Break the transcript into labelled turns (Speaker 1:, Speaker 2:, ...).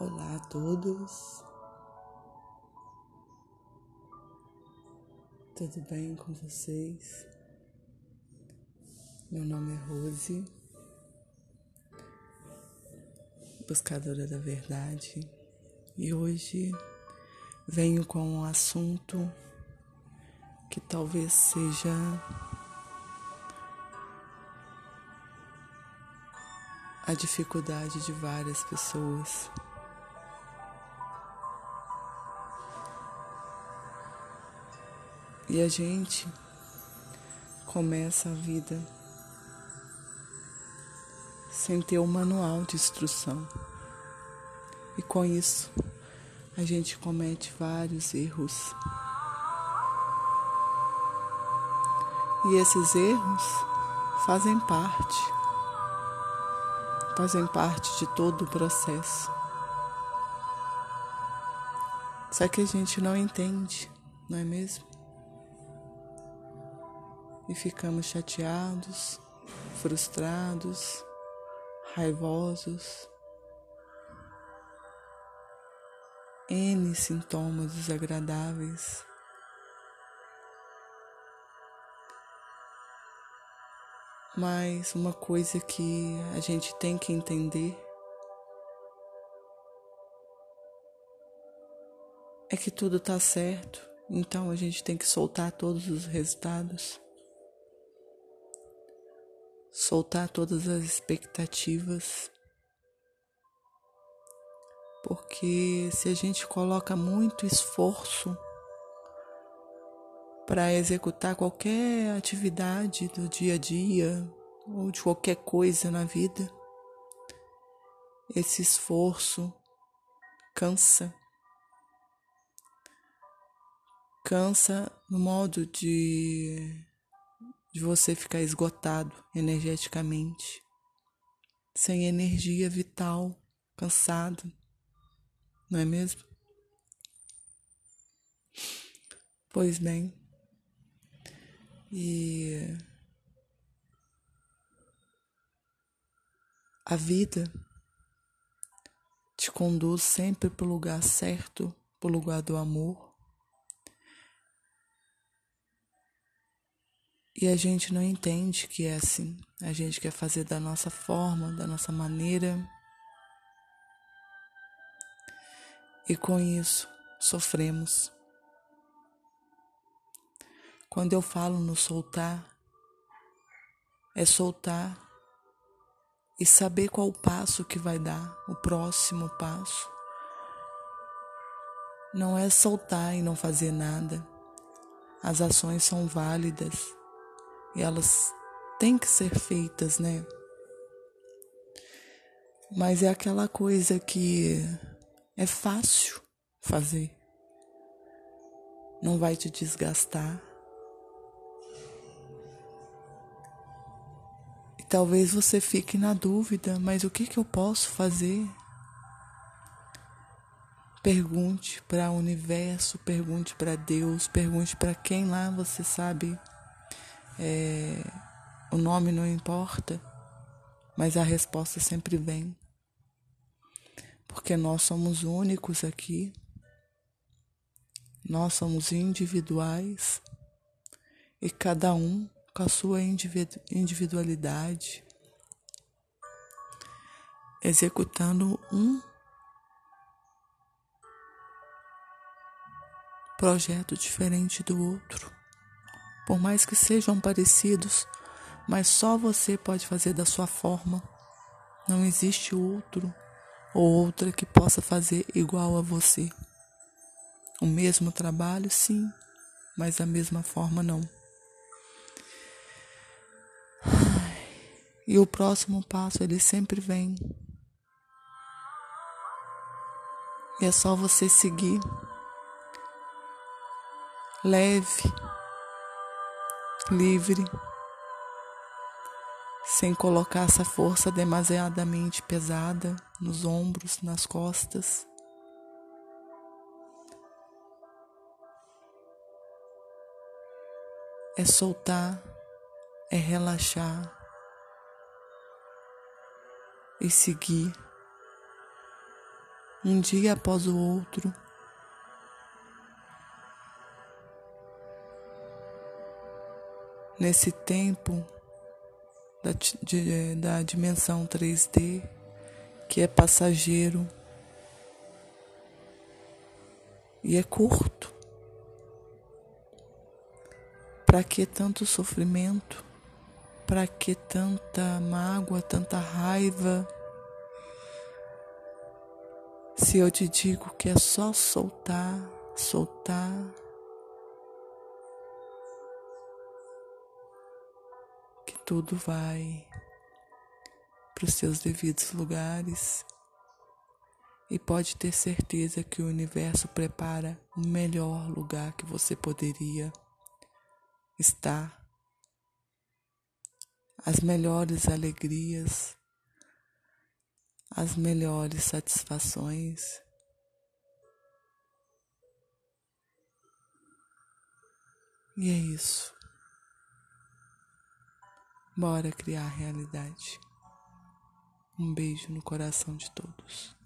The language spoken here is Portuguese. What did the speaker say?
Speaker 1: Olá a todos. Tudo bem com vocês? Meu nome é Rose, buscadora da verdade, e hoje venho com um assunto que talvez seja a dificuldade de várias pessoas. E a gente começa a vida sem ter o um manual de instrução. E com isso, a gente comete vários erros. E esses erros fazem parte, fazem parte de todo o processo. Só que a gente não entende, não é mesmo? E ficamos chateados, frustrados, raivosos. N sintomas desagradáveis. Mas uma coisa que a gente tem que entender é que tudo está certo, então a gente tem que soltar todos os resultados soltar todas as expectativas. Porque se a gente coloca muito esforço para executar qualquer atividade do dia a dia ou de qualquer coisa na vida, esse esforço cansa. Cansa no modo de de você ficar esgotado energeticamente, sem energia vital, cansado, não é mesmo? Pois bem, e a vida te conduz sempre para o lugar certo, para o lugar do amor E a gente não entende que é assim. A gente quer fazer da nossa forma, da nossa maneira. E com isso sofremos. Quando eu falo no soltar, é soltar e saber qual o passo que vai dar, o próximo passo. Não é soltar e não fazer nada. As ações são válidas e elas têm que ser feitas, né? Mas é aquela coisa que é fácil fazer. Não vai te desgastar. E talvez você fique na dúvida, mas o que, que eu posso fazer? Pergunte para o universo, pergunte para Deus, pergunte para quem lá você sabe é, o nome não importa, mas a resposta sempre vem. Porque nós somos únicos aqui, nós somos individuais e cada um com a sua individualidade, executando um projeto diferente do outro por mais que sejam parecidos, mas só você pode fazer da sua forma. Não existe outro ou outra que possa fazer igual a você. O mesmo trabalho, sim, mas da mesma forma, não. E o próximo passo, ele sempre vem. E é só você seguir. Leve livre, sem colocar essa força demasiadamente pesada nos ombros, nas costas. É soltar, é relaxar e seguir um dia após o outro. Nesse tempo da, de, da dimensão 3D, que é passageiro e é curto. Para que tanto sofrimento? Para que tanta mágoa, tanta raiva? Se eu te digo que é só soltar, soltar, tudo vai para os seus devidos lugares e pode ter certeza que o universo prepara o melhor lugar que você poderia estar, as melhores alegrias, as melhores satisfações. E é isso. Bora criar realidade. Um beijo no coração de todos.